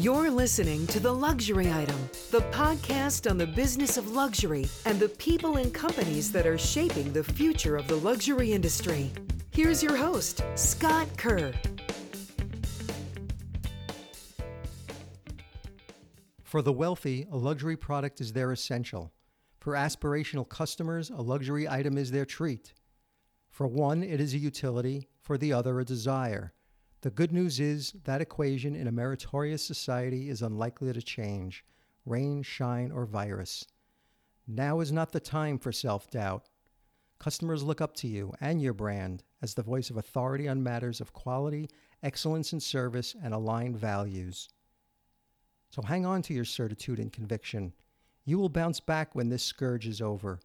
You're listening to The Luxury Item, the podcast on the business of luxury and the people and companies that are shaping the future of the luxury industry. Here's your host, Scott Kerr. For the wealthy, a luxury product is their essential. For aspirational customers, a luxury item is their treat. For one, it is a utility, for the other, a desire. The good news is that equation in a meritorious society is unlikely to change rain, shine, or virus. Now is not the time for self doubt. Customers look up to you and your brand as the voice of authority on matters of quality, excellence in service, and aligned values. So hang on to your certitude and conviction. You will bounce back when this scourge is over.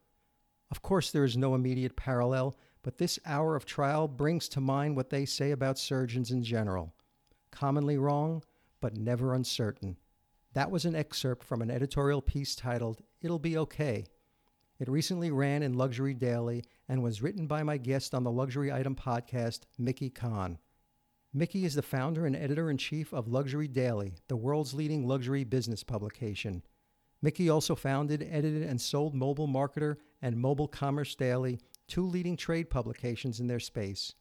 Of course, there is no immediate parallel but this hour of trial brings to mind what they say about surgeons in general commonly wrong, but never uncertain. That was an excerpt from an editorial piece titled, It'll Be Okay. It recently ran in Luxury Daily and was written by my guest on the Luxury Item podcast, Mickey Khan. Mickey is the founder and editor in chief of Luxury Daily, the world's leading luxury business publication. Mickey also founded, edited, and sold Mobile Marketer and Mobile Commerce Daily, two leading trade publications in their space.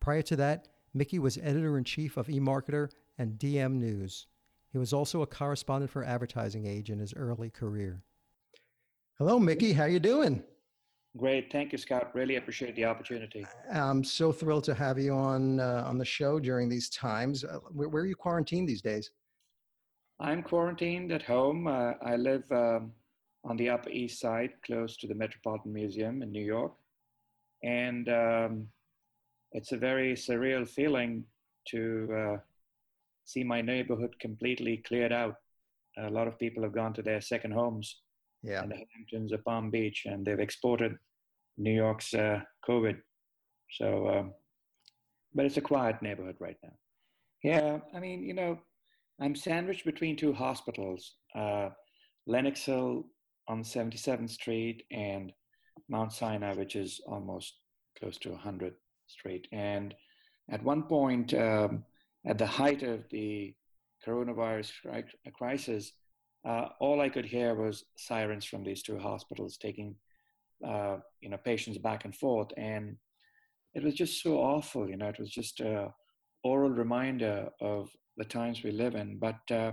Prior to that, Mickey was editor in chief of eMarketer and DM News. He was also a correspondent for Advertising Age in his early career. Hello, Mickey. How you doing? Great, thank you, Scott. Really appreciate the opportunity. I'm so thrilled to have you on uh, on the show during these times. Uh, where, where, are you quarantined these days? I'm quarantined at home. Uh, I live um, on the Upper East Side, close to the Metropolitan Museum in New York and um, it's a very surreal feeling to uh, see my neighborhood completely cleared out. A lot of people have gone to their second homes yeah. in the Hamptons or Palm Beach, and they've exported New York's uh, COVID. So, um, but it's a quiet neighborhood right now. Yeah, I mean, you know, I'm sandwiched between two hospitals, uh, Lenox Hill on 77th Street and Mount Sinai, which is almost close to 100 straight. And at one point, um, at the height of the coronavirus crisis, uh, all I could hear was sirens from these two hospitals taking, uh, you know, patients back and forth, and it was just so awful. You know, it was just a oral reminder of the times we live in. But uh,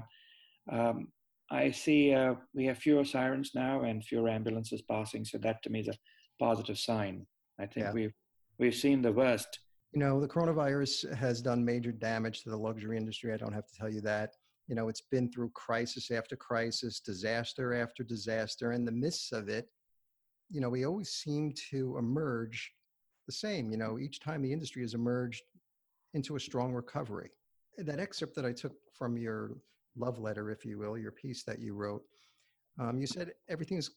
um, I see uh, we have fewer sirens now and fewer ambulances passing, so that to me is a positive sign. I think yeah. we've we've seen the worst. You know, the coronavirus has done major damage to the luxury industry. I don't have to tell you that. You know, it's been through crisis after crisis, disaster after disaster. In the midst of it, you know, we always seem to emerge the same. You know, each time the industry has emerged into a strong recovery. That excerpt that I took from your love letter, if you will, your piece that you wrote, um, you said everything's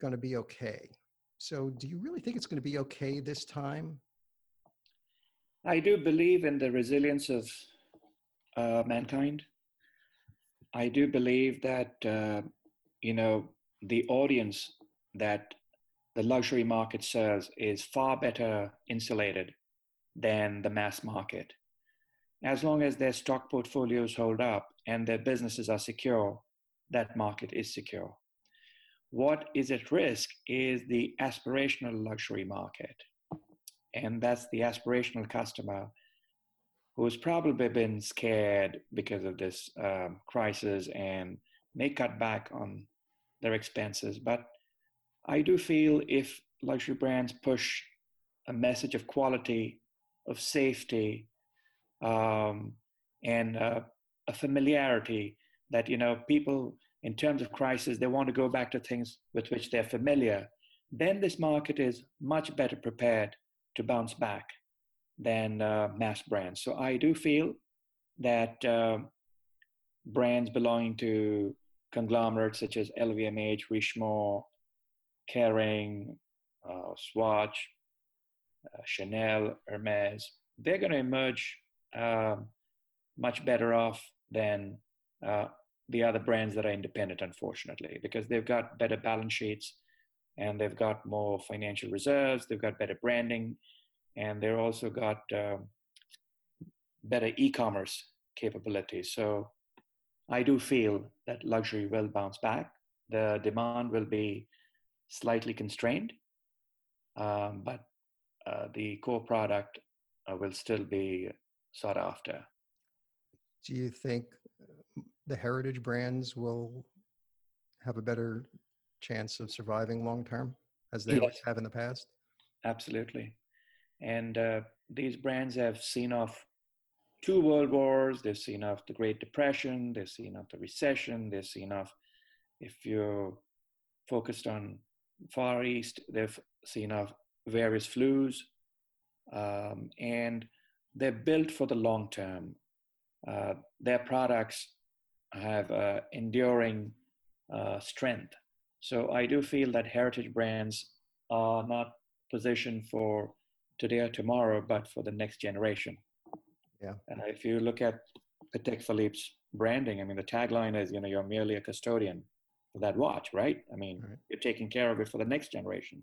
going to be okay. So, do you really think it's going to be okay this time? I do believe in the resilience of uh, mankind. I do believe that, uh, you know, the audience that the luxury market serves is far better insulated than the mass market. As long as their stock portfolios hold up and their businesses are secure, that market is secure. What is at risk is the aspirational luxury market. And that's the aspirational customer who's probably been scared because of this um, crisis and may cut back on their expenses. But I do feel if luxury brands push a message of quality, of safety, um, and uh, a familiarity that you know people in terms of crisis, they want to go back to things with which they're familiar, then this market is much better prepared to bounce back than uh, mass brands. So I do feel that uh, brands belonging to conglomerates such as LVMH, Richemont, Kering, uh, Swatch, uh, Chanel, Hermes, they're going to emerge um, much better off than uh, the other brands that are independent, unfortunately, because they've got better balance sheets and they've got more financial reserves, they've got better branding, and they've also got uh, better e-commerce capabilities. So I do feel that luxury will bounce back. The demand will be slightly constrained, um, but uh, the core product uh, will still be sought after. Do you think uh, the heritage brands will have a better chance of surviving long term as they yes. have in the past? Absolutely. And uh, these brands have seen off two world wars, they've seen off the Great Depression, they've seen off the recession, they've seen off, if you're focused on Far East, they've seen off various flus. Um, and they're built for the long term. Uh, their products have uh, enduring uh, strength. So I do feel that heritage brands are not positioned for today or tomorrow, but for the next generation. Yeah. And if you look at Patek Philippe's branding, I mean, the tagline is, you know, you're merely a custodian for that watch, right? I mean, right. you're taking care of it for the next generation.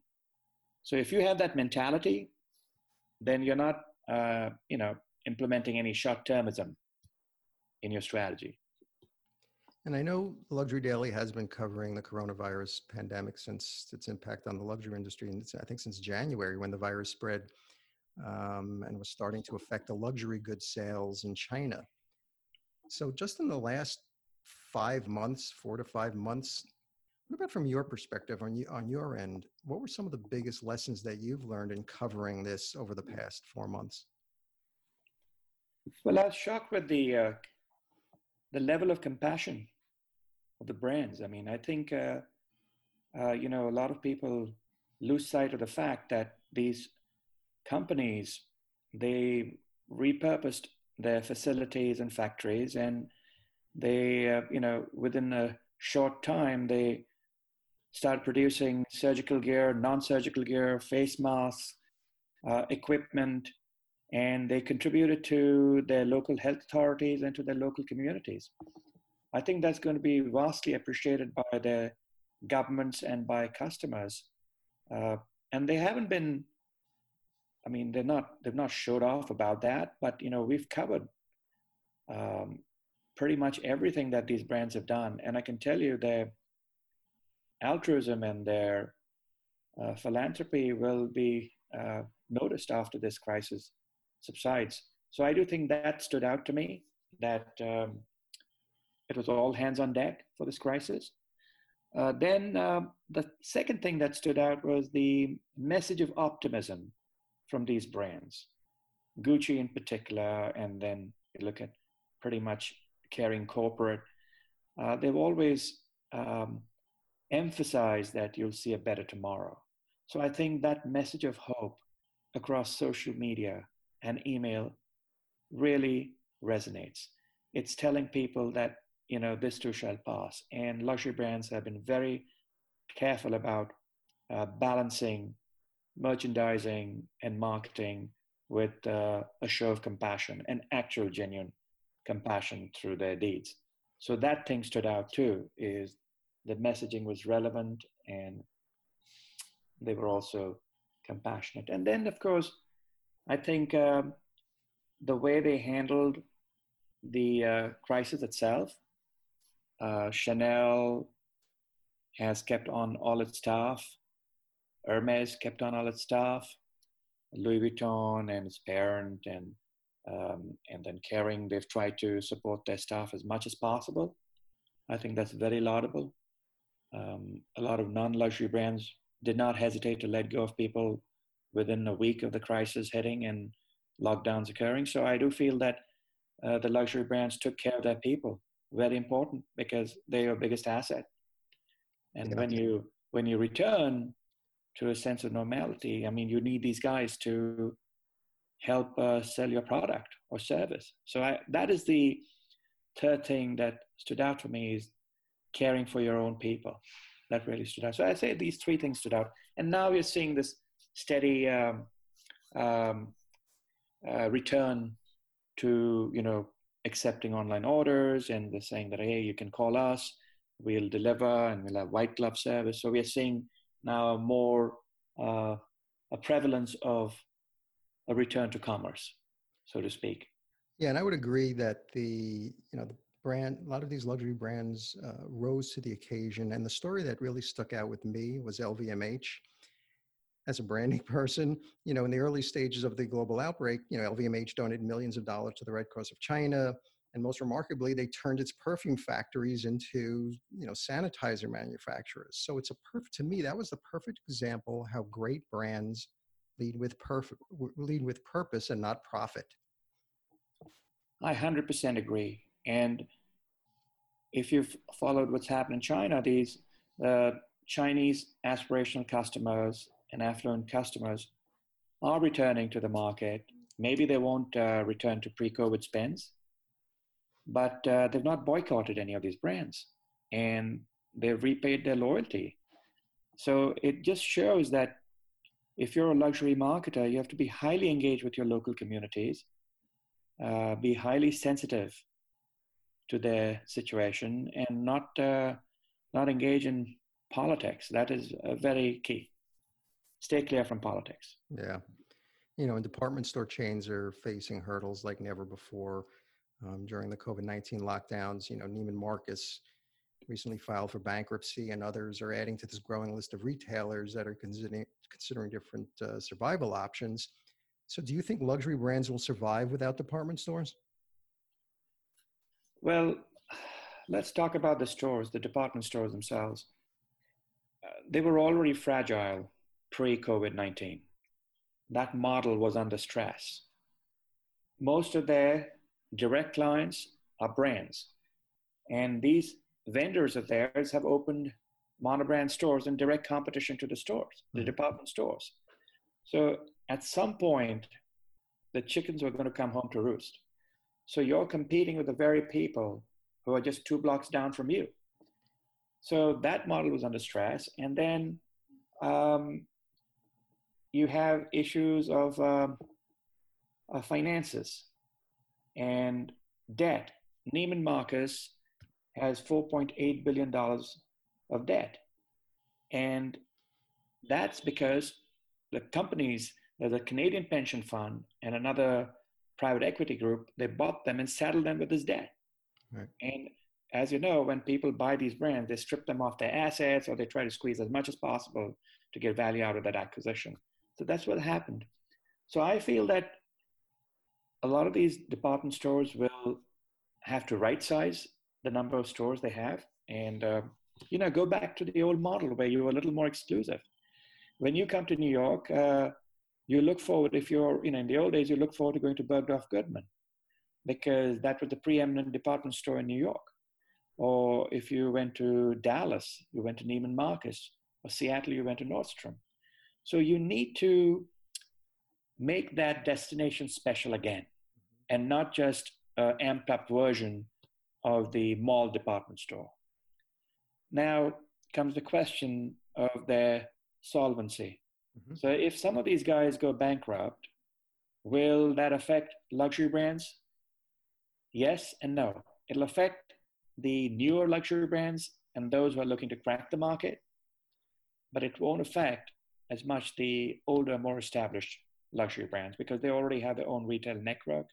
So if you have that mentality, then you're not, uh, you know, implementing any short-termism in your strategy. And I know Luxury Daily has been covering the coronavirus pandemic since its impact on the luxury industry, and I think since January when the virus spread um, and was starting to affect the luxury goods sales in China. So, just in the last five months, four to five months, what about from your perspective on you, on your end? What were some of the biggest lessons that you've learned in covering this over the past four months? Well, I was shocked with the uh, the level of compassion of the brands. I mean, I think uh, uh, you know a lot of people lose sight of the fact that these companies they repurposed their facilities and factories, and they uh, you know within a short time they started producing surgical gear, non-surgical gear, face masks, uh, equipment, and they contributed to their local health authorities and to their local communities. I think that's going to be vastly appreciated by the governments and by customers. Uh, and they haven't been, I mean, they're not, they've not showed off about that, but, you know, we've covered um, pretty much everything that these brands have done. And I can tell you their altruism and their uh, philanthropy will be uh, noticed after this crisis subsides. So I do think that stood out to me that um, it was all hands on deck for this crisis. Uh, then uh, the second thing that stood out was the message of optimism from these brands, Gucci in particular, and then you look at pretty much Kering corporate. Uh, they've always um, emphasized that you'll see a better tomorrow. So I think that message of hope across social media and email really resonates. It's telling people that, you know, this too shall pass. And luxury brands have been very careful about uh, balancing merchandising and marketing with uh, a show of compassion and actual genuine compassion through their deeds. So that thing stood out too, is the messaging was relevant and they were also compassionate. And then, of course, I think uh, the way they handled the uh, crisis itself, uh, Chanel has kept on all its staff, Hermes kept on all its staff, Louis Vuitton and its parent, and um, and then Kering, they've tried to support their staff as much as possible. I think that's very laudable. Um, a lot of non-luxury brands did not hesitate to let go of people within a week of the crisis hitting and lockdowns occurring. So I do feel that uh, the luxury brands took care of their people. Very important because they're your biggest asset. And yeah. when you when you return to a sense of normality, I mean, you need these guys to help uh, sell your product or service. So I, that is the third thing that stood out for me is caring for your own people. That really stood out. So I say these three things stood out. And now we're seeing this steady um, um, uh, return to you know accepting online orders and they're saying that hey you can call us we'll deliver and we'll have white glove service so we are seeing now more uh, a prevalence of a return to commerce so to speak yeah and i would agree that the you know the, brand, a lot of these luxury brands uh, rose to the occasion. And the story that really stuck out with me was LVMH. As a branding person, you know, in the early stages of the global outbreak, you know, LVMH donated millions of dollars to the Red Cross of China. And most remarkably, they turned its perfume factories into, you know, sanitizer manufacturers. So it's a perfect, to me, that was the perfect example how great brands lead with perfect, lead with purpose and not profit. I 100% agree. And if you've followed what's happened in China, these uh, Chinese aspirational customers and affluent customers are returning to the market. Maybe they won't uh, return to pre COVID spends, but uh, they've not boycotted any of these brands and they've repaid their loyalty. So it just shows that if you're a luxury marketer, you have to be highly engaged with your local communities, uh, be highly sensitive to their situation, and not uh, not engage in politics. That is uh, very key. Stay clear from politics. Yeah, you know, and department store chains are facing hurdles like never before um, during the COVID nineteen lockdowns. You know, Neiman Marcus recently filed for bankruptcy, and others are adding to this growing list of retailers that are considering, considering different uh, survival options. So, do you think luxury brands will survive without department stores? Well, let's talk about the stores, the department stores themselves. Uh, they were already fragile pre COVID 19. That model was under stress. Most of their direct clients are brands. And these vendors of theirs have opened monobrand stores in direct competition to the stores, the hmm. department stores. So at some point, the chickens were going to come home to roost. So you're competing with the very people who are just two blocks down from you. So that model was under stress. And then um, you have issues of um, uh, finances and debt. Neiman Marcus has $4.8 billion of debt. And that's because the companies, there's a Canadian pension fund and another private equity group, they bought them and saddled them with this debt. Right. And as you know, when people buy these brands, they strip them off their assets or they try to squeeze as much as possible to get value out of that acquisition. So that's what happened. So I feel that a lot of these department stores will have to right size the number of stores they have and uh, you know go back to the old model where you were a little more exclusive when you come to new york uh, you look forward if you're you know in the old days you look forward to going to bergdorf goodman because that was the preeminent department store in new york or if you went to dallas you went to neiman marcus or seattle you went to nordstrom so you need to make that destination special again and not just an amped up version of the mall department store. Now comes the question of their solvency. Mm-hmm. So if some of these guys go bankrupt, will that affect luxury brands? Yes and no. It'll affect the newer luxury brands and those who are looking to crack the market, but it won't affect as much the older, more established luxury brands because they already have their own retail network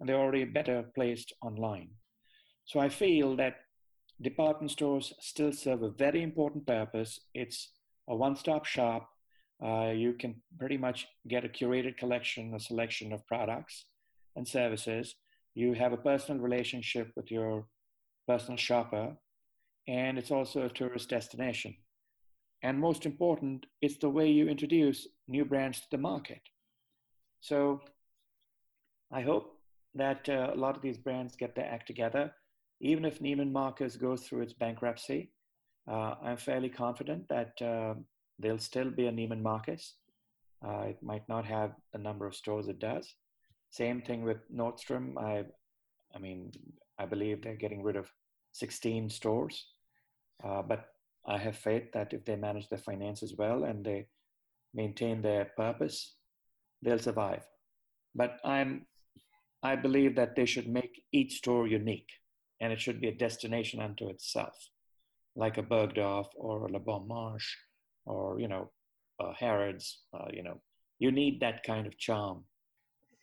and they're already better placed online. So I feel that department stores still serve a very important purpose. It's a one stop shop. Uh, you can pretty much get a curated collection, a selection of products and services. You have a personal relationship with your personal shopper, and it's also a tourist destination. And most important, it's the way you introduce new brands to the market. So I hope that uh, a lot of these brands get their act together even if Neiman Marcus goes through its bankruptcy, uh, I'm fairly confident that uh, there'll still be a Neiman Marcus. Uh, it might not have the number of stores it does. Same thing with Nordstrom. I, I mean, I believe they're getting rid of 16 stores, uh, but I have faith that if they manage their finances well and they maintain their purpose, they'll survive. But I'm, I believe that they should make each store unique and it should be a destination unto itself, like a Bergdorf or a Le Bon Marche or, you know, uh, Harrods, uh, you know, you need that kind of charm.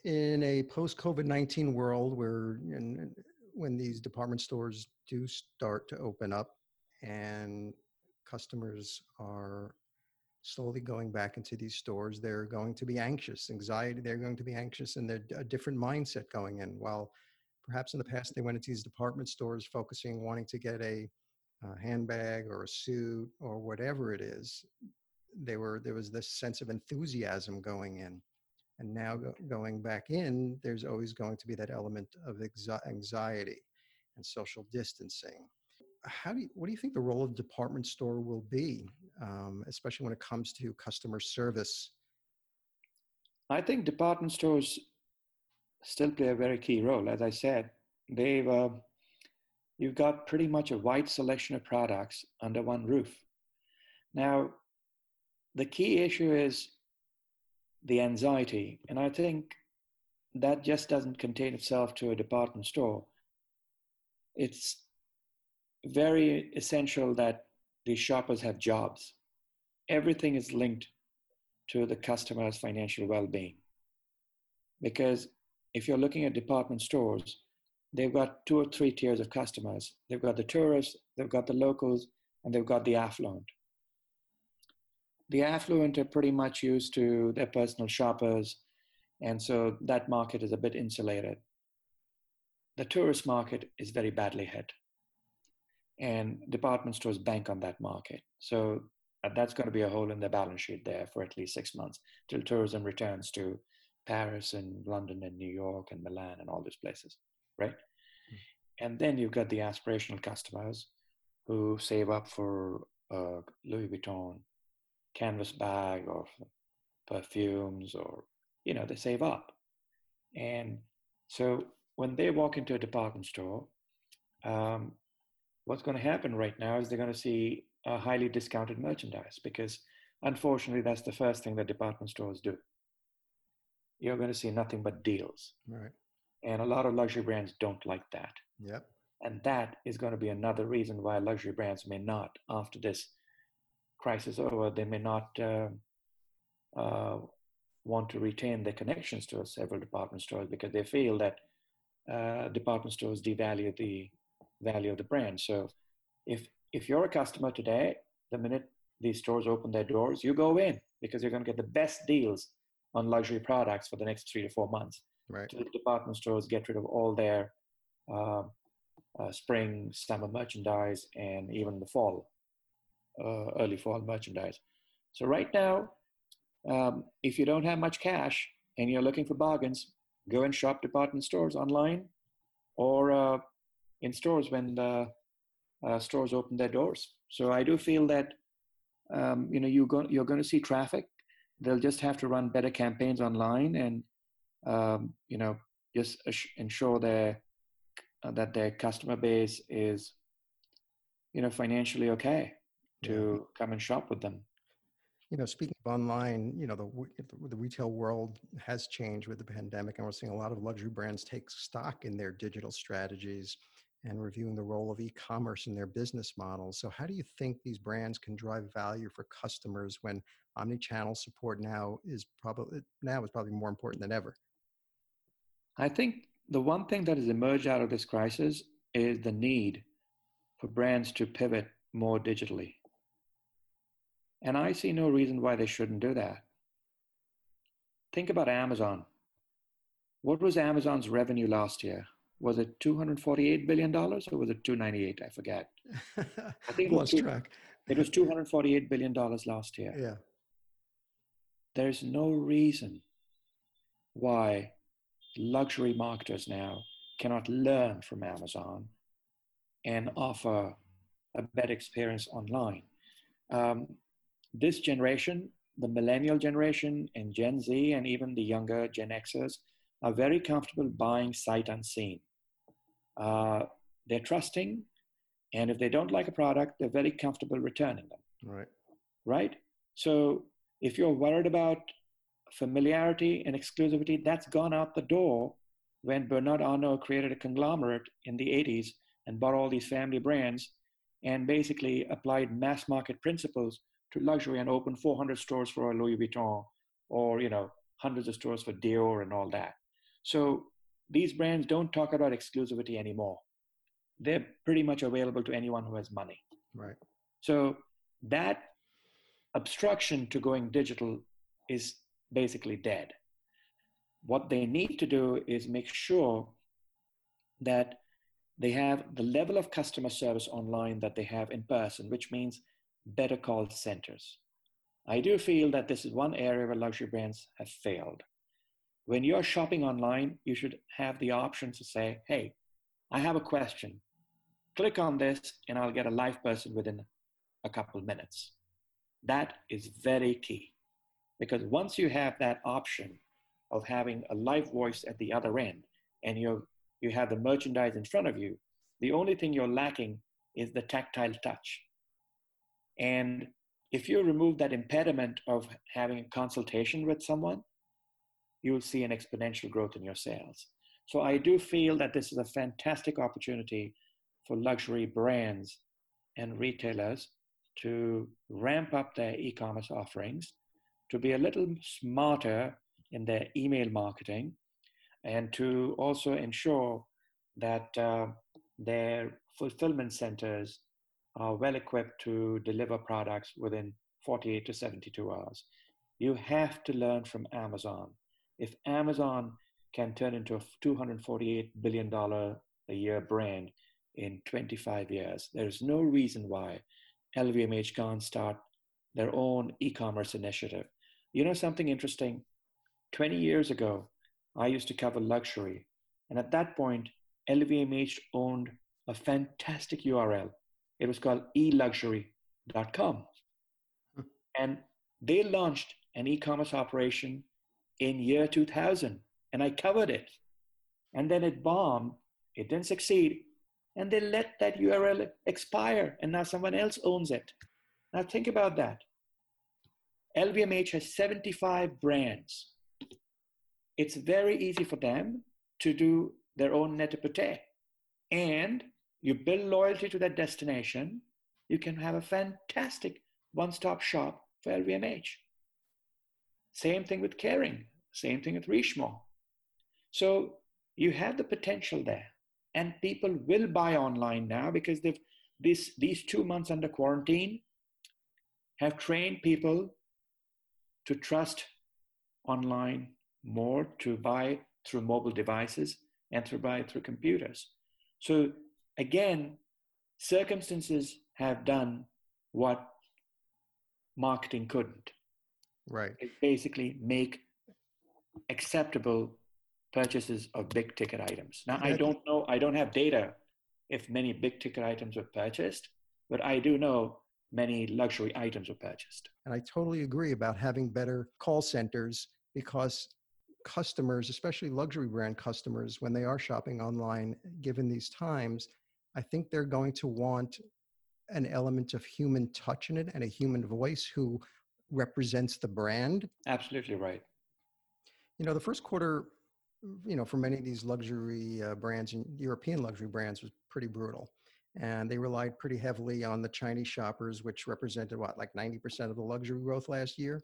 In a post COVID 19 world where when these department stores do start to open up and customers are slowly going back into these stores, they're going to be anxious, anxiety, they're going to be anxious and they're a different mindset going in. While perhaps in the past they went into these department stores focusing, wanting to get a, a handbag or a suit or whatever it is, they were there was this sense of enthusiasm going in. And now go, going back in there's always going to be that element of anxiety and social distancing. How do you, what do you think the role of department store will be um, especially when it comes to customer service? I think department stores still play a very key role. As i said they've uh, you've got pretty much a wide selection of products under one roof now the key issue is the anxiety. And I think that just doesn't contain itself to a department store. It's very essential that these shoppers have jobs. Everything is linked to the customer's financial well being. Because if you're looking at department stores, they've got two or three tiers of customers. They've got the tourists, they've got the locals, and they've got the affluent the affluent are pretty much used to their personal shoppers, and so that market is a bit insulated. The tourist market is very badly hit, and department stores bank on that market. So uh, that's going to be a hole in the balance sheet there for at least six months till tourism returns to Paris and London and New York and Milan and all those places, right? Mm-hmm. And then you've got the aspirational customers who save up for uh, Louis Vuitton canvas bag or perfumes or you know they save up and so when they walk into a department store um, what's going to happen right now is they're going to see a highly discounted merchandise because unfortunately that's the first thing that department stores do you're going to see nothing but deals right and a lot of luxury brands don't like that yep and that is going to be another reason why luxury brands may not after this crisis over, they may not uh, uh, want to retain their connections to several department stores because they feel that uh, department stores devalue the value of the brand. So if if you're a customer today, the minute these stores open their doors, you go in because you're going to get the best deals on luxury products for the next three to four months. Right. So the department stores get rid of all their uh, uh, spring, summer merchandise, and even the fall uh, early fall merchandise. So right now, um, if you don't have much cash and you're looking for bargains, go and shop department stores online or uh, in stores when the uh, stores open their doors. So I do feel that um, you know you you're going to see traffic. They'll just have to run better campaigns online and um, you know just ensure their uh, that their customer base is you know financially okay to come and shop with them. You know, speaking of online, you know, the, the retail world has changed with the pandemic, and we're seeing a lot of luxury brands take stock in their digital strategies and reviewing the role of e-commerce in their business models. So, how do you think these brands can drive value for customers when omni-channel support now is probably now is probably more important than ever? I think the one thing that has emerged out of this crisis is the need for brands to pivot more digitally. And I see no reason why they shouldn't do that. Think about Amazon. What was Amazon's revenue last year? Was it $248 billion or was it 298? I forget. I think it was, two, track. it was $248 billion last year. Yeah. There's no reason why luxury marketers now cannot learn from Amazon and offer a better experience online. Um, this generation, the millennial generation and Gen Z, and even the younger Gen Xers, are very comfortable buying sight unseen. Uh, they're trusting, and if they don't like a product, they're very comfortable returning them. Right. Right? So if you're worried about familiarity and exclusivity, that's gone out the door when Bernard Arnault created a conglomerate in the 80s and bought all these family brands and basically applied mass market principles to luxury and opened 400 stores for Louis Vuitton or, you know, hundreds of stores for Dior and all that. So these brands don't talk about exclusivity anymore. they're pretty much available to anyone who has money. Right. So that obstruction to going digital is basically dead. What they need to do is make sure that they have the level of customer service online that they have in person, which means better call centers. I do feel that this is one area where luxury brands have failed. When you're shopping online, you should have the option to say, hey, I have a question. Click on this, and I'll get a live person within a couple minutes. That is very key because once you have that option of having a live voice at the other end and you you have the merchandise in front of you, the only thing you're lacking is the tactile touch. And if you remove that impediment of having a consultation with someone, you will see an exponential growth in your sales. So I do feel that this is a fantastic opportunity for luxury brands and retailers to ramp up their e-commerce offerings, to be a little smarter in their email marketing, and to also ensure that uh, their fulfillment centers are well equipped to deliver products within 48 to 72 hours. You have to learn from Amazon. If Amazon can turn into a $248 billion a year brand in 25 years, there's no reason why LVMH can't start their own e commerce initiative. You know something interesting? 20 years ago, I used to cover luxury. And at that point, LVMH owned a fantastic URL. It was called eluxury.com. Hmm. And they launched an e commerce operation in year 2000, and I covered it. And then it bombed, it didn't succeed, and they let that URL expire, and now someone else owns it. Now think about that. LVMH has 75 brands. It's very easy for them to do their own net-a-porter. And you build loyalty to that destination, you can have a fantastic one-stop shop for LVMH. Same thing with Kering, same thing with Richemont. So you have the potential there and people will buy online now because they've this these two months under quarantine have trained people to trust online more to buy through mobile devices and to buy through computers. So again circumstances have done what marketing couldn't. Right. It basically make acceptable purchases of big ticket items. Now, I don't know, I don't have data if many big ticket items were purchased, but I do know many luxury items were purchased. And I totally agree about having better call centers because customers, especially luxury brand customers, when they are shopping online, given these times, I think they're going to want an element of human touch in it and a human voice who represents the brand. Absolutely right. You know, the first quarter you know, for many of these luxury uh, brands and European luxury brands was pretty brutal. And they relied pretty heavily on the Chinese shoppers, which represented what, like 90% of the luxury growth last year?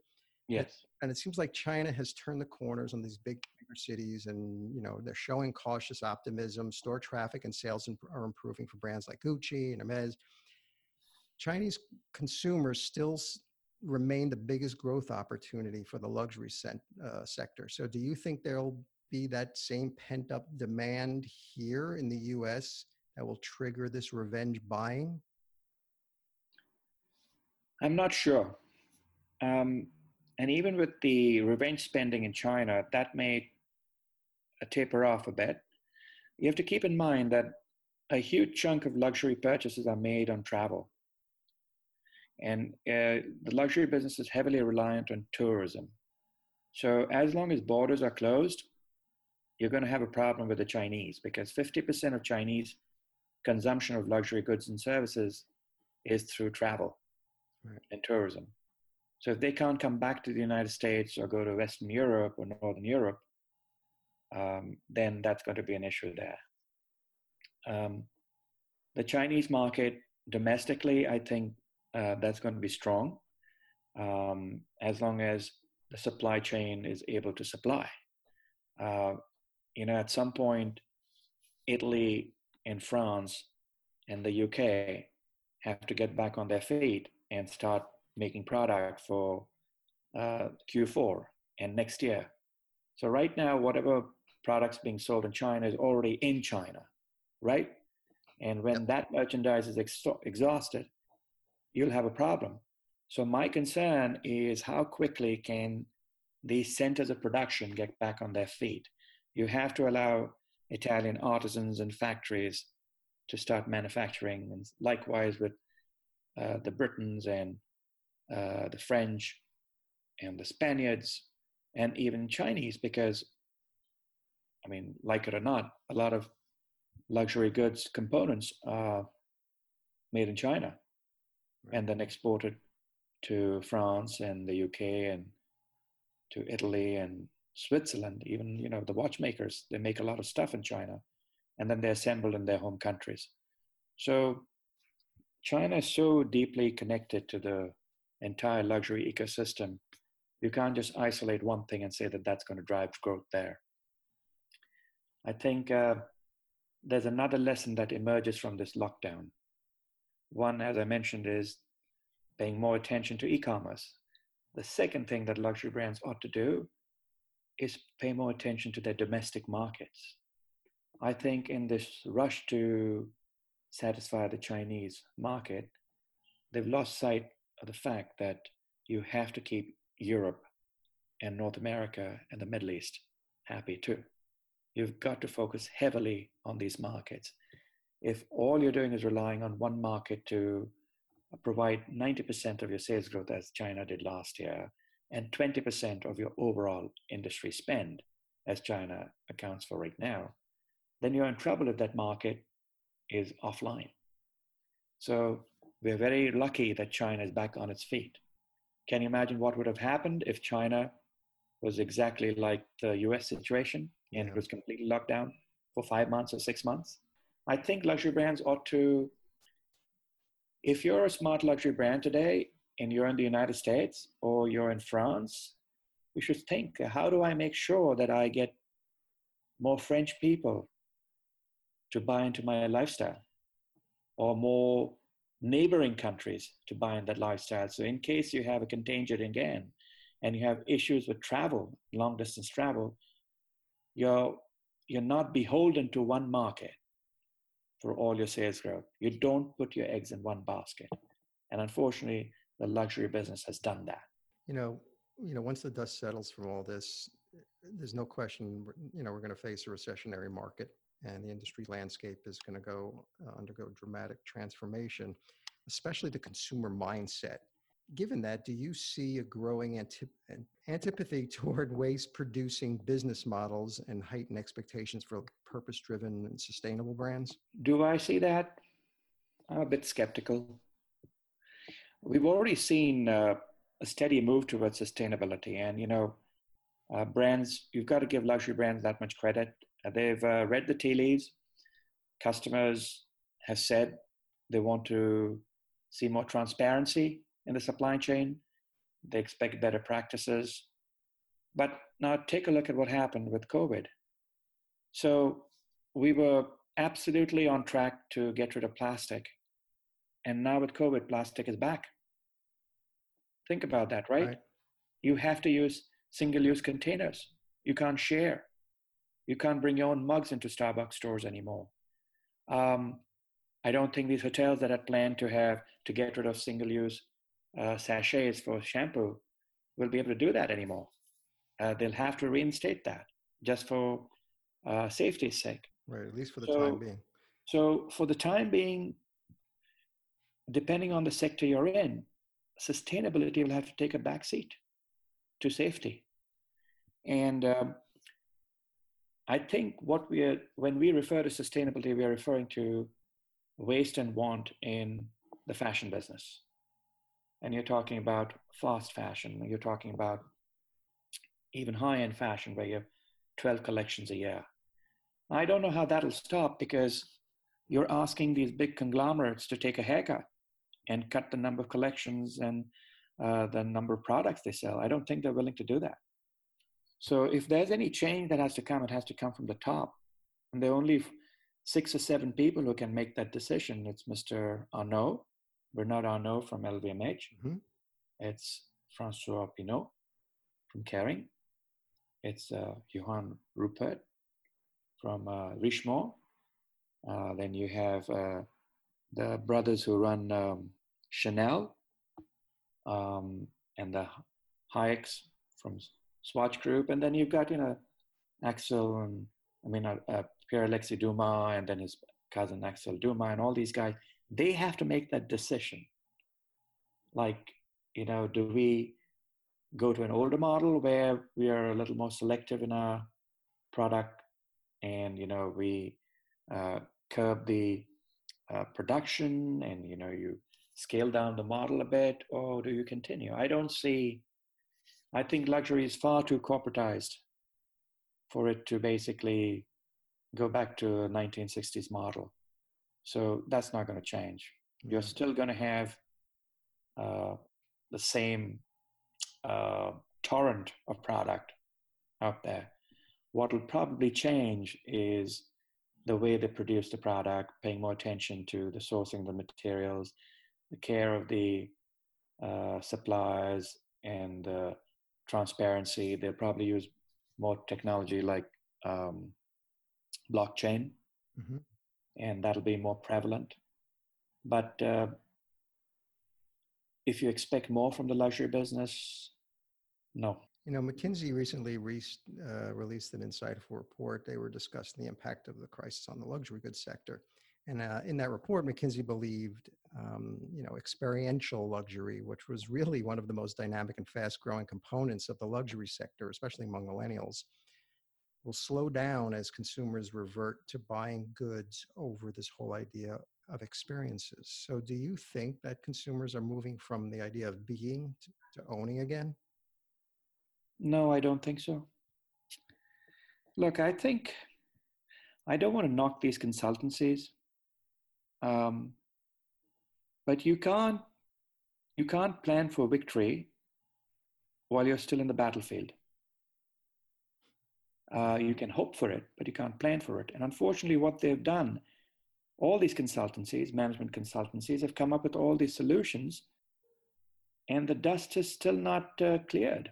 Yes. And it seems like China has turned the corners on these big bigger cities and, you know, they're showing cautious optimism. Store traffic and sales are improving for brands like Gucci and Hermes. Chinese consumers still remain the biggest growth opportunity for the luxury cent, uh, sector. So do you think there'll be that same pent up demand here in the US that will trigger this revenge buying? I'm not sure. Um, and even with the revenge spending in China, that may taper off a bit. You have to keep in mind that a huge chunk of luxury purchases are made on travel. And uh, the luxury business is heavily reliant on tourism. So, as long as borders are closed, you're going to have a problem with the Chinese because 50% of Chinese consumption of luxury goods and services is through travel right. and tourism. So if they can't come back to the United States or go to Western Europe or Northern Europe, um, then that's going to be an issue there. Um, the Chinese market domestically, I think uh, that's going to be strong um, as long as the supply chain is able to supply. Uh, you know, at some point, Italy and France and the UK have to get back on their feet and start making product for uh, Q4 and next year. So right now, whatever products being sold in China is already in China, right? And when that merchandise is ex- exhausted, you'll have a problem. So my concern is how quickly can these centers of production get back on their feet? You have to allow Italian artisans and factories to start manufacturing, and likewise with uh, the Britons and uh, the French and the Spaniards and even Chinese, because I mean, like it or not, a lot of luxury goods components are made in China right. and then exported to France and the UK and to Italy and Switzerland. Even you know the watchmakers they make a lot of stuff in China, and then they assemble in their home countries. So China is so deeply connected to the entire luxury ecosystem. You can't just isolate one thing and say that that's going to drive growth there. I think uh, there's another lesson that emerges from this lockdown. One, as I mentioned, is paying more attention to e commerce. The second thing that luxury brands ought to do is pay more attention to their domestic markets. I think in this rush to satisfy the Chinese market, they've lost sight of the fact that you have to keep Europe and North America and the Middle East happy too. You've got to focus heavily on these markets. If all you're doing is relying on one market to provide 90% of your sales growth, as China did last year, and 20% of your overall industry spend, as China accounts for right now, then you're in trouble if that market is offline. So we're very lucky that China is back on its feet. Can you imagine what would have happened if China was exactly like the US situation and it was completely locked down for five months or six months? I think luxury brands ought to, if you're a smart luxury brand today and you're in the United States or you're in France, you should think how do I make sure that I get more French people to buy into my lifestyle or more neighboring countries to buy in that lifestyle. So, in case you have a contagion again and you have issues with travel, long distance travel, you're, you're not beholden to one market for all your sales growth. You don't put your eggs in one basket. And unfortunately, the luxury business has done that. You know, you know, once the dust settles from all this, there's no question, you know, we're going to face a recessionary market and the industry landscape is going to go uh, undergo dramatic transformation, especially the consumer mindset. Given that, do you see a growing antip- antipathy toward waste producing business models and heightened expectations for purpose driven and sustainable brands? Do I see that? I'm a bit skeptical. We've already seen uh, a steady move towards sustainability, and you know, uh, brands, you've got to give luxury brands that much credit. They've uh, read the tea leaves. Customers have said they want to see more transparency in the supply chain. They expect better practices. But now take a look at what happened with COVID. So we were absolutely on track to get rid of plastic. And now with COVID, plastic is back. Think about that, right? right. You have to use single use containers. You can't share. You can't bring your own mugs into Starbucks stores anymore. Um, I don't think these hotels that had planned to have to get rid of single-use uh, sachets for shampoo will be able to do that anymore. Uh, they'll have to reinstate that just for uh, safety's sake. Right, at least for the so, time being. So, for the time being, depending on the sector you're in, sustainability will have to take a back seat to safety. And um, I think what we are, when we refer to sustainability, we are referring to waste and want in the fashion business. And you're talking about fast fashion, you're talking about even high end fashion where you have 12 collections a year. I don't know how that'll stop because you're asking these big conglomerates to take a haircut and cut the number of collections and uh, the number of products they sell. I don't think they're willing to do that. So if there's any change that has to come, it has to come from the top. And there are only six or seven people who can make that decision. It's Mr. Arnault, Bernard Arnault from LVMH. Mm-hmm. It's Francois Pinault from Kering. It's uh, Johann Rupert from uh, Richemont. Uh, then you have uh, the brothers who run um, Chanel um, and the Hayeks from Swatch Group. And then you've got, you know, Axel and I mean, uh, uh, Pierre Alexis Dumas and then his cousin Axel Dumas and all these guys, they have to make that decision. Like, you know, do we go to an older model where we are a little more selective in our product and, you know, we uh, curb the uh, production and, you know, you scale down the model a bit or do you continue? I don't see, I think luxury is far too corporatized for it to basically go back to a 1960s model. So that's not going to change. Mm-hmm. You're still going to have uh, the same uh, torrent of product out there. What will probably change is the way they produce the product, paying more attention to the sourcing of the materials, the care of the uh, suppliers, and the transparency. They'll probably use more technology like um, blockchain, mm-hmm. and that'll be more prevalent. But uh, if you expect more from the luxury business, no. You know, McKinsey recently re- uh, released an insightful report. They were discussing the impact of the crisis on the luxury goods sector. And uh, in that report, McKinsey believed, um, you know, experiential luxury, which was really one of the most dynamic and fast-growing components of the luxury sector, especially among millennials, will slow down as consumers revert to buying goods over this whole idea of experiences. So, do you think that consumers are moving from the idea of being to, to owning again? No, I don't think so. Look, I think I don't want to knock these consultancies, um, but you can't you can't plan for victory while you're still in the battlefield. Uh, you can hope for it, but you can't plan for it. And unfortunately, what they've done, all these consultancies, management consultancies, have come up with all these solutions, and the dust is still not uh, cleared.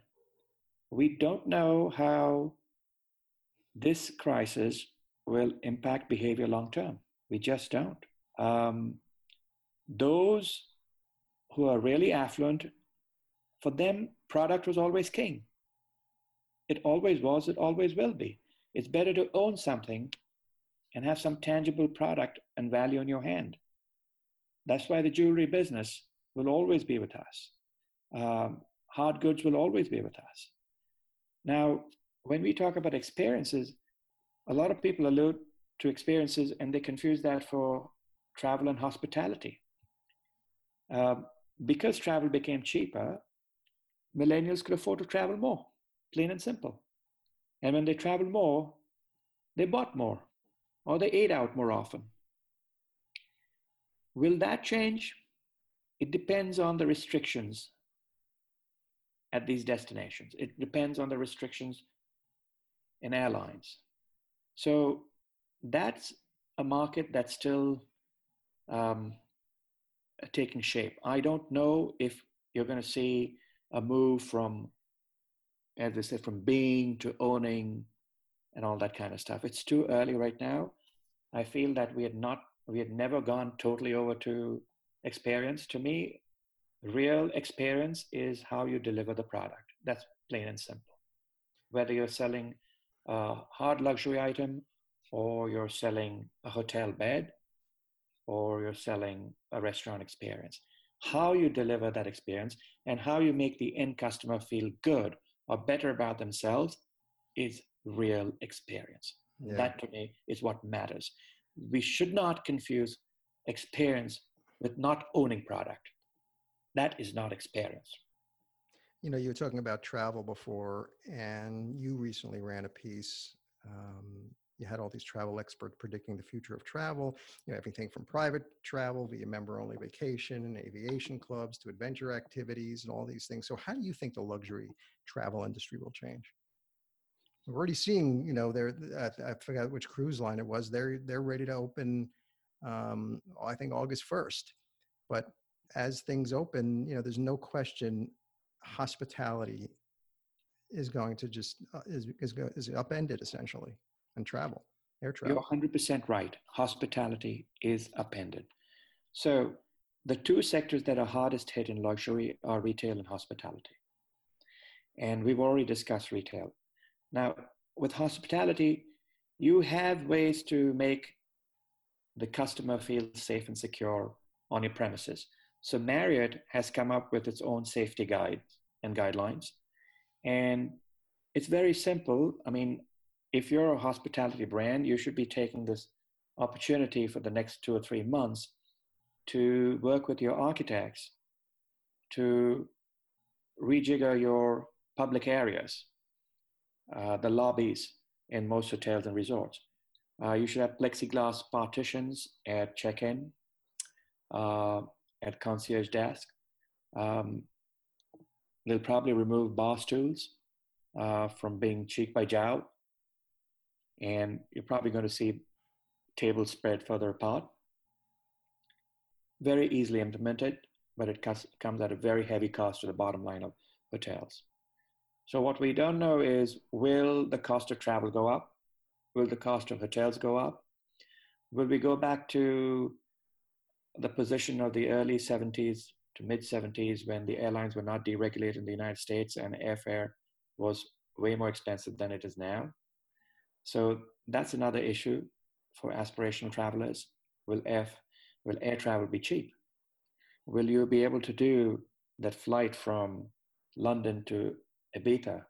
We don't know how this crisis will impact behavior long term. We just don't. Um, those who are really affluent, for them, product was always king. It always was, it always will be. It's better to own something and have some tangible product and value in your hand. That's why the jewelry business will always be with us. Um, hard goods will always be with us. Now, when we talk about experiences, a lot of people allude to experiences and they confuse that for travel and hospitality. Uh, because travel became cheaper, millennials could afford to travel more plain and simple. And when they traveled more, they bought more or they ate out more often. Will that change? It depends on the restrictions at these destinations. It depends on the restrictions in airlines. So that's a market that's still um, taking shape. I don't know if you're going to see a move from as I said, from being to owning and all that kind of stuff. It's too early right now. I feel that we had not, we had never gone totally over to experience. To me, real experience is how you deliver the product. That's plain and simple. Whether you're selling a hard luxury item or you're selling a hotel bed or you're selling a restaurant experience. How you deliver that experience and how you make the end customer feel good or better about themselves is real experience. Yeah. That to me is what matters. We should not confuse experience with not owning product. That is not experience. You know, you were talking about travel before, and you recently ran a piece. Um, you had all these travel experts predicting the future of travel, you know, everything from private travel via member only vacation and aviation clubs to adventure activities and all these things. So, how do you think the luxury travel industry will change? we're already seeing, you know, they're I forgot which cruise line it was. They're they're ready to open. Um, I think August first, but as things open, you know, there's no question hospitality is going to just uh, is is is upended essentially and travel air travel. You're 100% right. Hospitality is upended. So the two sectors that are hardest hit in luxury are retail and hospitality. And we've already discussed retail. Now, with hospitality, you have ways to make the customer feel safe and secure on your premises. So Marriott has come up with its own safety guide and guidelines. And it's very simple. I mean, if you're a hospitality brand, you should be taking this opportunity for the next two or three months to work with your architects to rejigger your public areas, uh, the lobbies in most hotels and resorts. Uh, you should have plexiglass partitions at check-in, uh, at concierge desk. Um, they'll probably remove bar stools uh, from being cheek by jowl and you're probably going to see tables spread further apart. Very easily implemented, but it comes at a very heavy cost to the bottom line of hotels. So what we don't know is, will the cost of travel go up? Will the cost of hotels go up? Will we go back to the position of the early 70s to mid 70s when the airlines were not deregulated in the United States and airfare was way more expensive than it is now? So that's another issue for aspirational travelers. Will air, will air travel be cheap? Will you be able to do that flight from London to Ibiza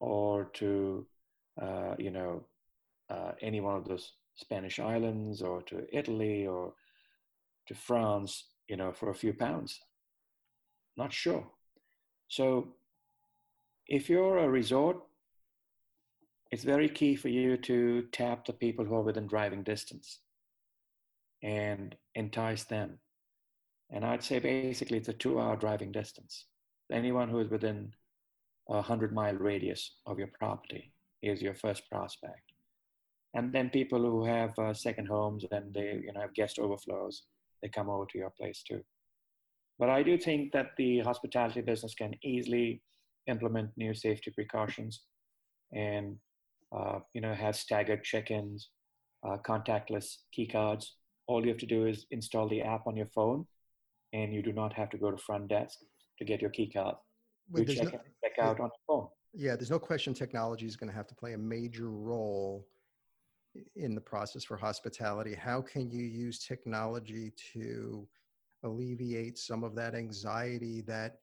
or to, uh, you know, uh, any one of those Spanish islands or to Italy or to France, you know, for a few pounds? Not sure. So if you're a resort it's very key for you to tap the people who are within driving distance and entice them. And I'd say basically it's a two hour driving distance. Anyone who is within a hundred mile radius of your property is your first prospect. And then people who have uh, second homes and they you know have guest overflows, they come over to your place too. But I do think that the hospitality business can easily implement new safety precautions and uh, you know, have staggered check-ins, uh, contactless key cards. All you have to do is install the app on your phone, and you do not have to go to front desk to get your key card. you check no, in, check out on your phone. Yeah, there's no question technology is going to have to play a major role in the process for hospitality. How can you use technology to alleviate some of that anxiety that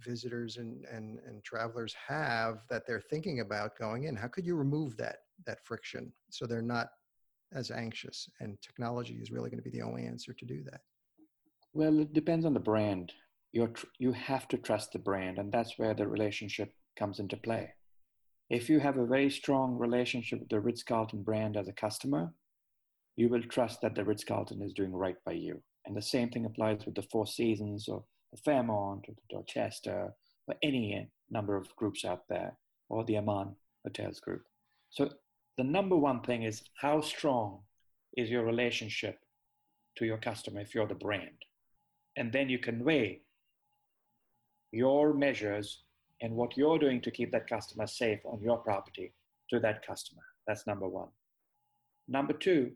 visitors and, and, and travelers have that they're thinking about going in? How could you remove that, that friction so they're not as anxious? And technology is really going to be the only answer to do that. Well, it depends on the brand. You're tr- you have to trust the brand, and that's where the relationship comes into play. If you have a very strong relationship with the Ritz Carlton brand as a customer, you will trust that the Ritz Carlton is doing right by you. And the same thing applies with the Four Seasons or the Fairmont or the Dorchester or any number of groups out there or the Aman Hotels group. So the number one thing is how strong is your relationship to your customer if you're the brand. And then you convey your measures and what you're doing to keep that customer safe on your property to that customer. That's number one. Number two,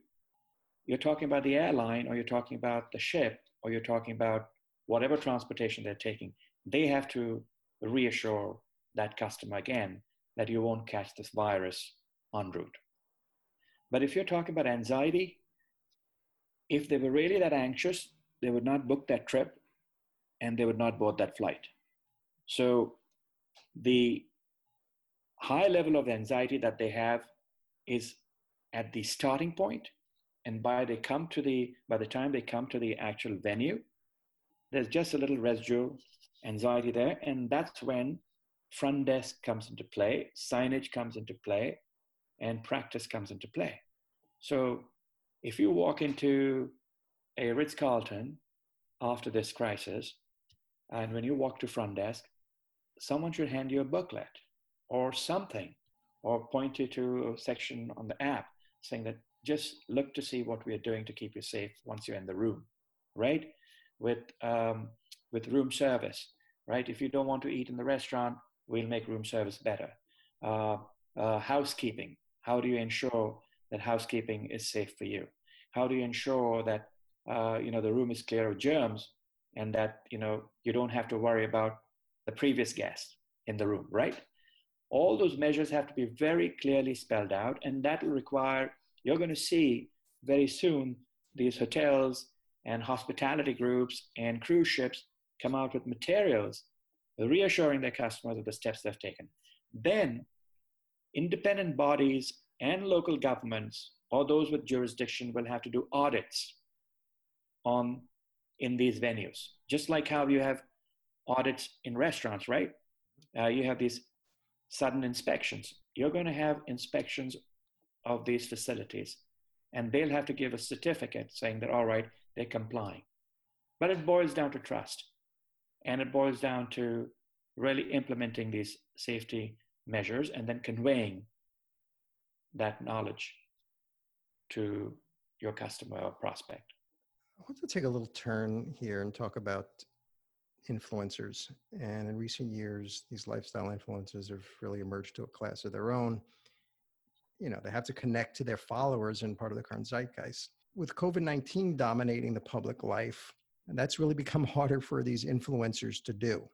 you're talking about the airline or you're talking about the ship or you're talking about whatever transportation they're taking, they have to reassure that customer again that you won't catch this virus en route. But if you're talking about anxiety, if they were really that anxious, they would not book that trip and they would not board that flight. So the high level of anxiety that they have is at the starting point and by they come to the by the time they come to the actual venue there's just a little residual anxiety there. And that's when front desk comes into play, signage comes into play, and practice comes into play. So if you walk into a Ritz Carlton after this crisis, and when you walk to front desk, someone should hand you a booklet or something, or point you to a section on the app saying that just look to see what we are doing to keep you safe once you're in the room, right? With um, with room service, right? If you don't want to eat in the restaurant, we'll make room service better. Uh, uh, housekeeping. How do you ensure that housekeeping is safe for you? How do you ensure that uh, you know the room is clear of germs and that you know you don't have to worry about the previous guest in the room, right? All those measures have to be very clearly spelled out, and that will require you're going to see very soon these hotels and hospitality groups and cruise ships come out with materials reassuring their customers of the steps they've taken. Then, independent bodies and local governments or those with jurisdiction will have to do audits on in these venues, just like how you have audits in restaurants, right? Uh, you have these sudden inspections. You're going to have inspections of these facilities, and they'll have to give a certificate saying that, all right, they're complying. But it boils down to trust. And it boils down to really implementing these safety measures and then conveying that knowledge to your customer or prospect. I want to take a little turn here and talk about influencers. And in recent years, these lifestyle influencers have really emerged to a class of their own. You know, they have to connect to their followers and part of the current zeitgeist. With COVID 19 dominating the public life, and that's really become harder for these influencers to do.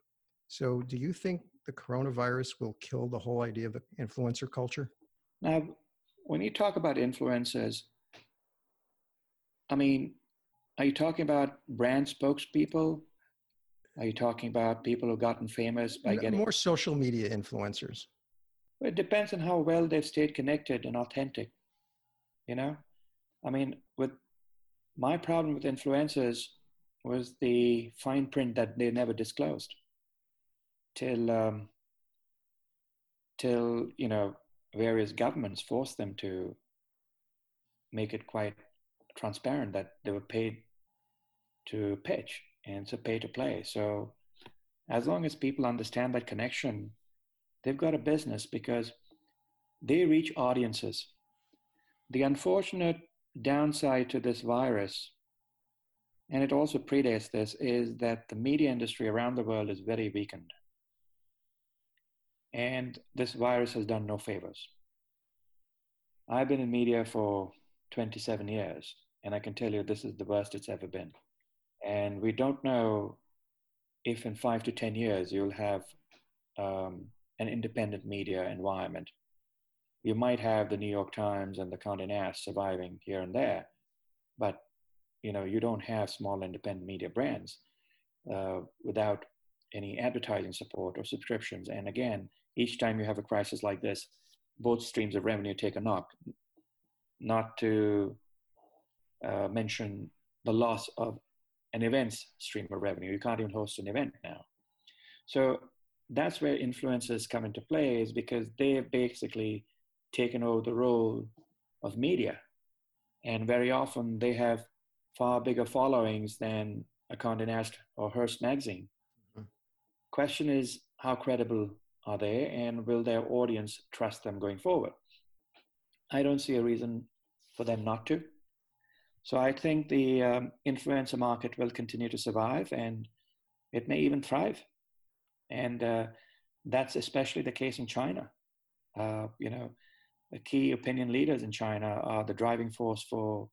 So, do you think the coronavirus will kill the whole idea of the influencer culture? Now, when you talk about influencers, I mean, are you talking about brand spokespeople? Are you talking about people who've gotten famous by getting more social media influencers? It depends on how well they've stayed connected and authentic. You know, I mean, with my problem with influencers was the fine print that they never disclosed till um, till you know various governments forced them to make it quite transparent that they were paid to pitch and so pay to play. So as long as people understand that connection, they've got a business because they reach audiences. The unfortunate downside to this virus, and it also predates this, is that the media industry around the world is very weakened. And this virus has done no favors. I've been in media for 27 years, and I can tell you this is the worst it's ever been. And we don't know if in five to 10 years you'll have um, an independent media environment. You might have the New York Times and the Condé Nast surviving here and there, but you know you don't have small independent media brands uh, without any advertising support or subscriptions. And again, each time you have a crisis like this, both streams of revenue take a knock. Not to uh, mention the loss of an events stream of revenue. You can't even host an event now. So that's where influencers come into play, is because they basically taken over the role of media. And very often they have far bigger followings than a Condé Nast or Hearst magazine. Mm-hmm. Question is, how credible are they and will their audience trust them going forward? I don't see a reason for them not to. So I think the um, influencer market will continue to survive and it may even thrive. And uh, that's especially the case in China. Uh, you know, key opinion leaders in China are the driving force for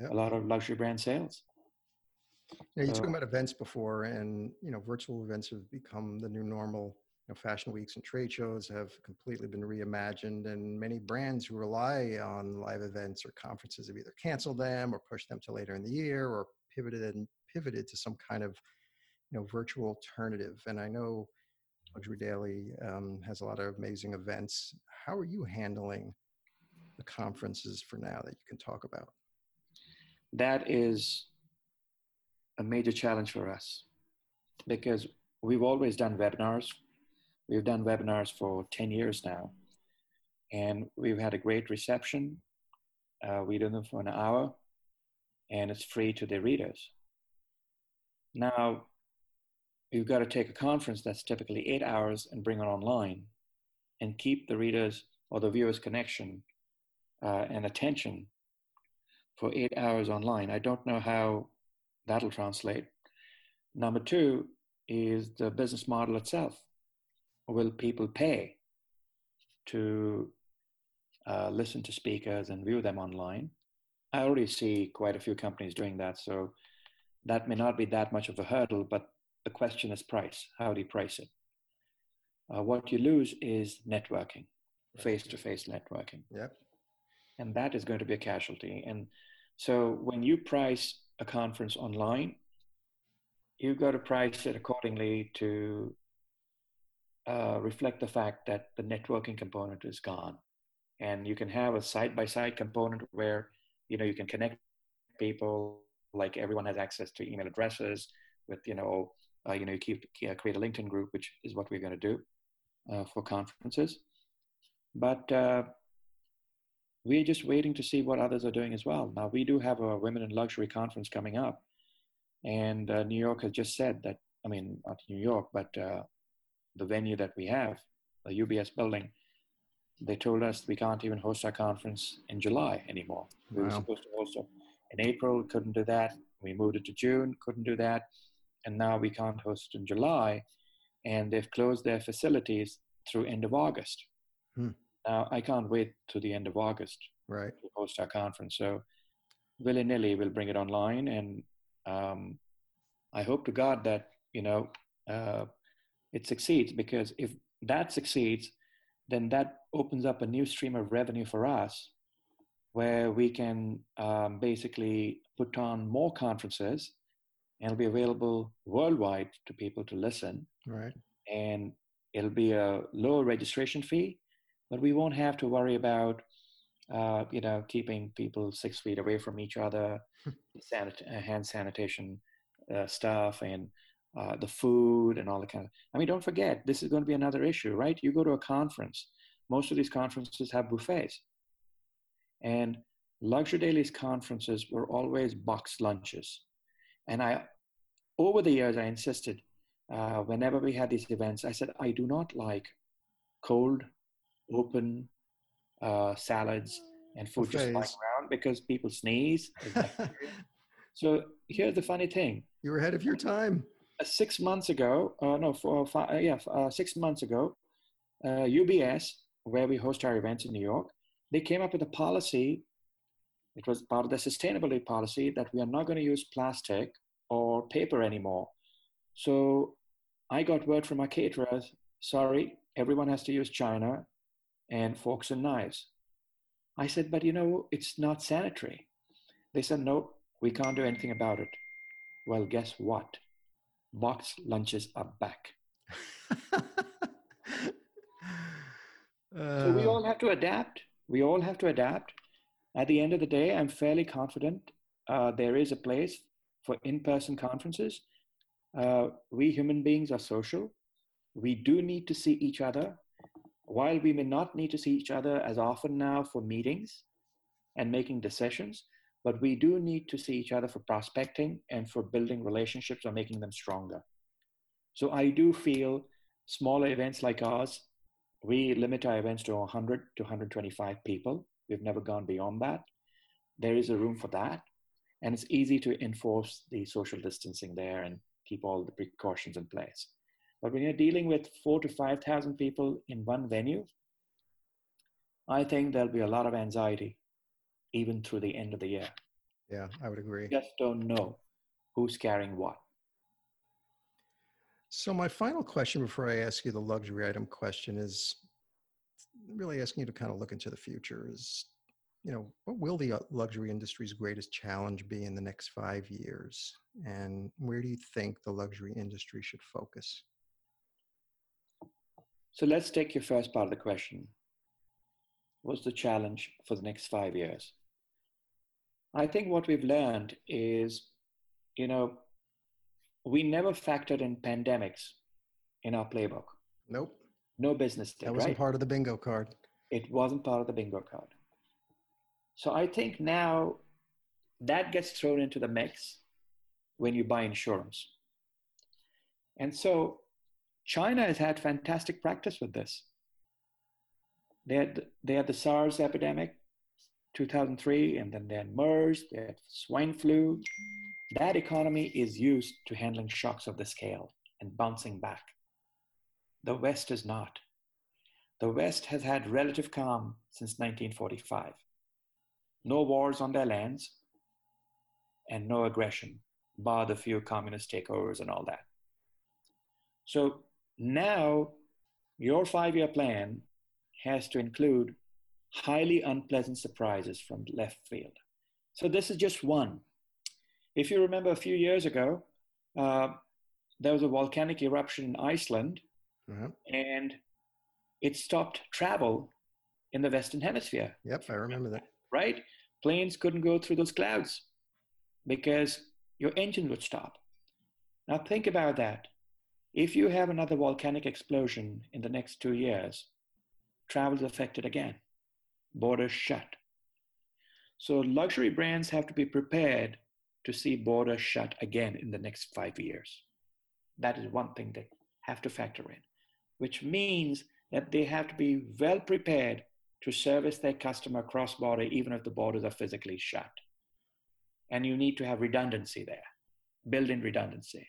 yep. a lot of luxury brand sales. Yeah, you so, talking about events before, and you know, virtual events have become the new normal know, fashion weeks and trade shows have completely been reimagined, and many brands who rely on live events or conferences have either canceled them or pushed them to later in the year or pivoted and pivoted to some kind of you know virtual alternative. And I know Luxury Daily um, has a lot of amazing events. How are you handling the conferences for now that you can talk about? That is a major challenge for us because we've always done webinars We've done webinars for 10 years now, and we've had a great reception. Uh, we do them for an hour, and it's free to the readers. Now, you've got to take a conference that's typically eight hours and bring it online. and keep the readers or the viewers' connection uh, and attention for eight hours online. I don't know how that'll translate. Number two is the business model itself. Will people pay to uh, listen to speakers and view them online? I already see quite a few companies doing that, so that may not be that much of a hurdle, but the question is price. How do you price it? Uh, what you lose is networking, face to face networking. Yep. And that is going to be a casualty. And so when you price a conference online, you've got to price it accordingly to uh, reflect the fact that the networking component is gone. And you can have a side by side component where you know you can connect people like everyone has access to email addresses with you know uh, you know you keep uh, create a linkedin group which is what we're going to do uh, for conferences but uh, we're just waiting to see what others are doing as well now we do have a women in luxury conference coming up and uh, new york has just said that i mean not new york but uh, the venue that we have the ubs building they told us we can't even host our conference in july anymore we wow. were supposed to host it in April, couldn't do that. We moved it to June, couldn't do that. And now we can't host in July. And they've closed their facilities through end of August. Hmm. Now I can't wait to the end of August right. to host our conference. So willy nilly, we'll bring it online. And um, I hope to God that, you know, uh, it succeeds because if that succeeds, then that opens up a new stream of revenue for us where we can um, basically put on more conferences and it'll be available worldwide to people to listen. Right. And it'll be a lower registration fee, but we won't have to worry about, uh, you know, keeping people six feet away from each other, sanit- uh, hand sanitation uh, stuff, and uh, the food and all the kind of. I mean, don't forget, this is going to be another issue, right? You go to a conference. Most of these conferences have buffets and Luxury Daily's conferences were always boxed lunches. And I, over the years, I insisted uh, whenever we had these events, I said, I do not like cold, open uh, salads and food just lying around because people sneeze. so here's the funny thing. You were ahead of your time. Uh, six months ago, uh, no, four, five, uh, yeah, uh, six months ago, UBS, where we host our events in New York, they came up with a policy. It was part of the sustainability policy that we are not going to use plastic or paper anymore. So I got word from our caterers sorry, everyone has to use china and forks and knives. I said, but you know, it's not sanitary. They said, no, we can't do anything about it. Well, guess what? Box lunches are back. uh... So we all have to adapt. We all have to adapt. At the end of the day, I'm fairly confident uh, there is a place for in person conferences. Uh, we human beings are social. We do need to see each other. While we may not need to see each other as often now for meetings and making decisions, but we do need to see each other for prospecting and for building relationships or making them stronger. So I do feel smaller events like ours we limit our events to 100 to 125 people. We've never gone beyond that. There is a room for that. And it's easy to enforce the social distancing there and keep all the precautions in place. But when you're dealing with four to 5,000 people in one venue, I think there'll be a lot of anxiety even through the end of the year. Yeah, I would agree. You just don't know who's carrying what. So, my final question before I ask you the luxury item question is really asking you to kind of look into the future is, you know, what will the uh, luxury industry's greatest challenge be in the next five years? And where do you think the luxury industry should focus? So, let's take your first part of the question. What's the challenge for the next five years? I think what we've learned is, you know, we never factored in pandemics in our playbook. Nope. No business did. That wasn't right? part of the bingo card. It wasn't part of the bingo card. So I think now that gets thrown into the mix when you buy insurance. And so China has had fantastic practice with this. They had, they had the SARS epidemic, 2003, and then they had MERS, they had swine flu. That economy is used to handling shocks of the scale and bouncing back. The West is not. The West has had relative calm since 1945. No wars on their lands and no aggression, bar the few communist takeovers and all that. So now your five year plan has to include highly unpleasant surprises from left field. So this is just one. If you remember a few years ago, uh, there was a volcanic eruption in Iceland, and it stopped travel in the Western Hemisphere. Yep, I remember that. Right? Planes couldn't go through those clouds because your engine would stop. Now think about that. If you have another volcanic explosion in the next two years, travel is affected again, borders shut. So luxury brands have to be prepared to see borders shut again in the next five years. That is one thing they have to factor in, which means that they have to be well prepared to service their customer cross border, even if the borders are physically shut. And you need to have redundancy there, build in redundancy.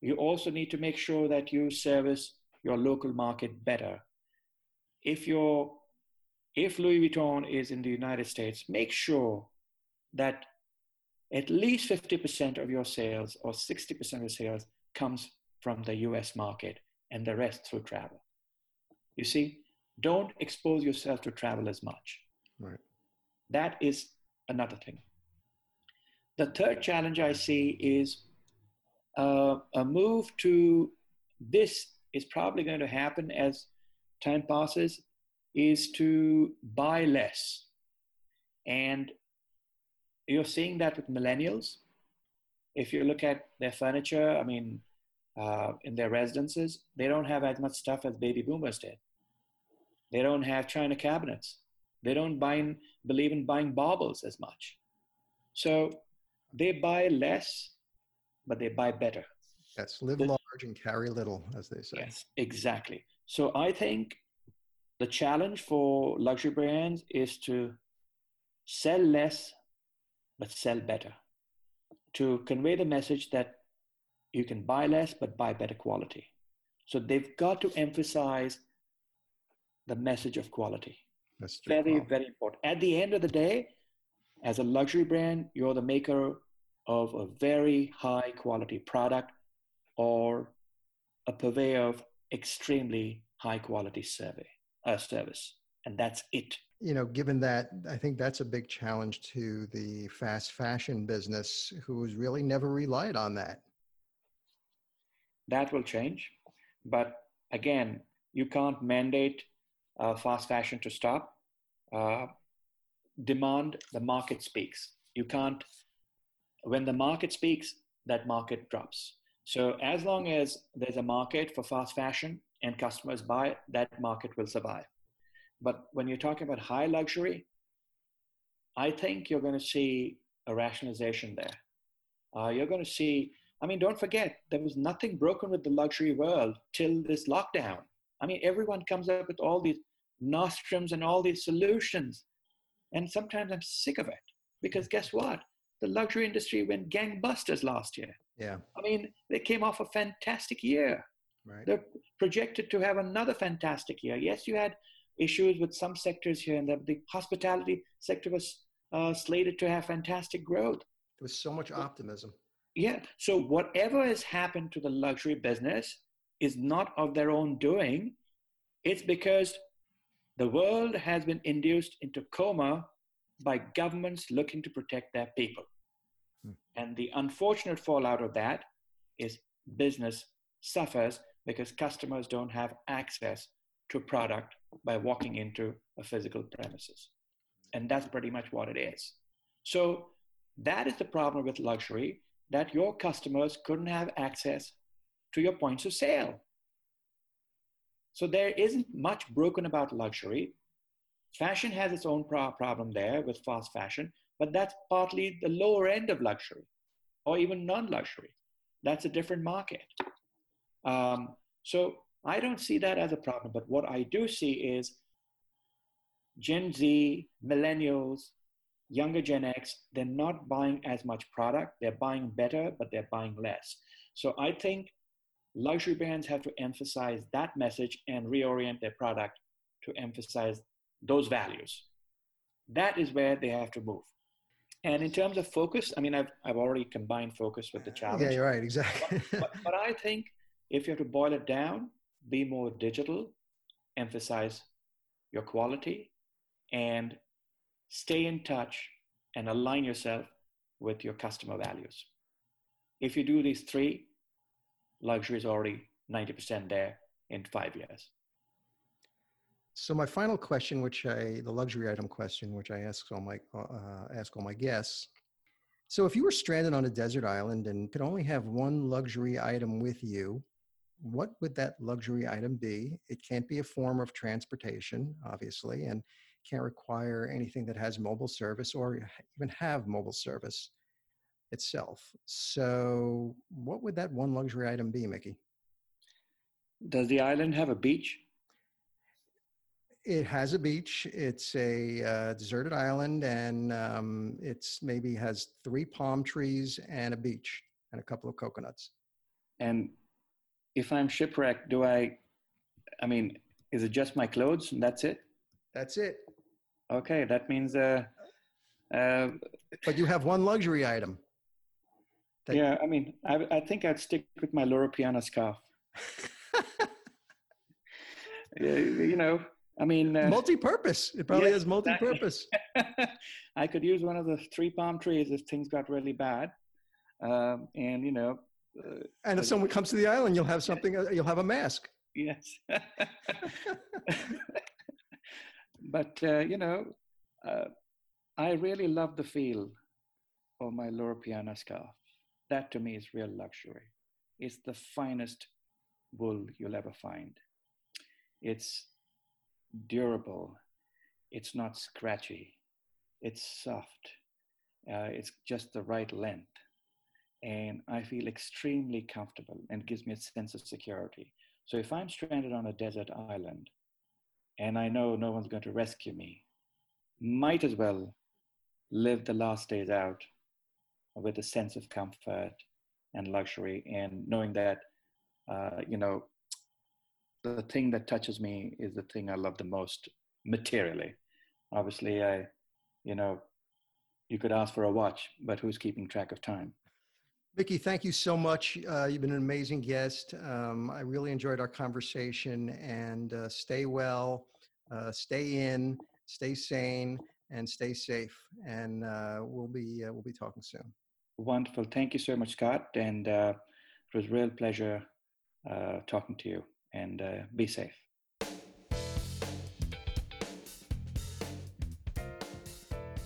You also need to make sure that you service your local market better. If you're if Louis Vuitton is in the United States, make sure that at least 50% of your sales or 60% of your sales comes from the US market and the rest through travel. You see, don't expose yourself to travel as much. Right. That is another thing. The third challenge I see is uh, a move to this is probably going to happen as time passes is to buy less. And you're seeing that with millennials. If you look at their furniture, I mean, uh, in their residences, they don't have as much stuff as baby boomers did. They don't have china cabinets. They don't buy in, believe in buying baubles as much. So they buy less, but they buy better. Yes, live the, large and carry little, as they say. Yes, exactly. So I think the challenge for luxury brands is to sell less, but sell better. To convey the message that you can buy less, but buy better quality. So they've got to emphasize the message of quality. That's very, very important. At the end of the day, as a luxury brand, you're the maker of a very high quality product or a purveyor of extremely high quality survey, uh, service. And that's it. You know, given that, I think that's a big challenge to the fast fashion business who's really never relied on that. That will change. But again, you can't mandate uh, fast fashion to stop. Uh, demand, the market speaks. You can't, when the market speaks, that market drops. So as long as there's a market for fast fashion and customers buy, that market will survive. But when you're talking about high luxury, I think you're going to see a rationalization there. Uh, you're going to see, I mean, don't forget, there was nothing broken with the luxury world till this lockdown. I mean, everyone comes up with all these nostrums and all these solutions. And sometimes I'm sick of it because guess what? The luxury industry went gangbusters last year. Yeah. I mean, they came off a fantastic year. Right. They're projected to have another fantastic year. Yes, you had issues with some sectors here, and the, the hospitality sector was uh, slated to have fantastic growth. There was so much optimism. Yeah. So whatever has happened to the luxury business is not of their own doing. It's because the world has been induced into coma by governments looking to protect their people. Hmm. And the unfortunate fallout of that is business suffers because customers don't have access to product by walking into a physical premises. And that's pretty much what it is. So that is the problem with luxury that your customers couldn't have access to your points of sale. So there isn't much broken about luxury. Fashion has its own pro- problem there with fast fashion, but that's partly the lower end of luxury or even non luxury. That's a different market. Um, so I don't see that as a problem, but what I do see is Gen Z, millennials, younger Gen X, they're not buying as much product. They're buying better, but they're buying less. So I think luxury brands have to emphasize that message and reorient their product to emphasize those values. That is where they have to move. And in terms of focus, I mean, I've, I've already combined focus with the challenge. Yeah, you're right, exactly. but, but, but I think if you have to boil it down, be more digital, emphasize your quality, and stay in touch and align yourself with your customer values. If you do these three, luxury is already 90% there in five years. So my final question, which I the luxury item question, which I ask all my uh, ask all my guests. So if you were stranded on a desert island and could only have one luxury item with you, what would that luxury item be? It can't be a form of transportation, obviously, and can't require anything that has mobile service or even have mobile service itself. So, what would that one luxury item be, Mickey? Does the island have a beach? It has a beach. It's a uh, deserted island, and um, it's maybe has three palm trees and a beach and a couple of coconuts. And if I'm shipwrecked, do I? I mean, is it just my clothes and that's it? That's it. Okay, that means. Uh, uh, but you have one luxury item. yeah, I mean, I, I think I'd stick with my Loro Piana scarf. you know, I mean, uh, multi-purpose. It probably yeah, has multi-purpose. Exactly. I could use one of the three palm trees if things got really bad, um, and you know. Uh, and if someone comes to the island, you'll have something. Uh, you'll have a mask. Yes. but uh, you know, uh, I really love the feel of my Loro Piana scarf. That to me is real luxury. It's the finest wool you'll ever find. It's durable. It's not scratchy. It's soft. Uh, it's just the right length. And I feel extremely comfortable and gives me a sense of security. So if I'm stranded on a desert island and I know no one's going to rescue me, might as well live the last days out with a sense of comfort and luxury and knowing that, uh, you know, the thing that touches me is the thing I love the most materially. Obviously, I, you know, you could ask for a watch, but who's keeping track of time? Mickey, thank you so much. Uh, you've been an amazing guest. Um, I really enjoyed our conversation and uh, stay well, uh, stay in, stay sane, and stay safe. And uh, we'll be uh, we'll be talking soon. Wonderful. Thank you so much, Scott. And uh, it was a real pleasure talking to you and uh, be safe.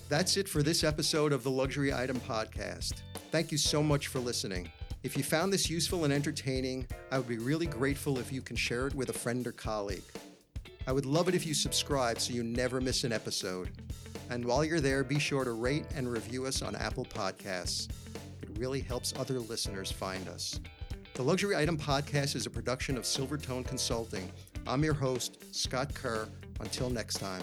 That's it for this episode of the Luxury Item Podcast. Thank you so much for listening. If you found this useful and entertaining, I would be really grateful if you can share it with a friend or colleague. I would love it if you subscribe so you never miss an episode. And while you're there, be sure to rate and review us on Apple Podcasts. It really helps other listeners find us. The Luxury Item Podcast is a production of Silvertone Consulting. I'm your host, Scott Kerr. Until next time.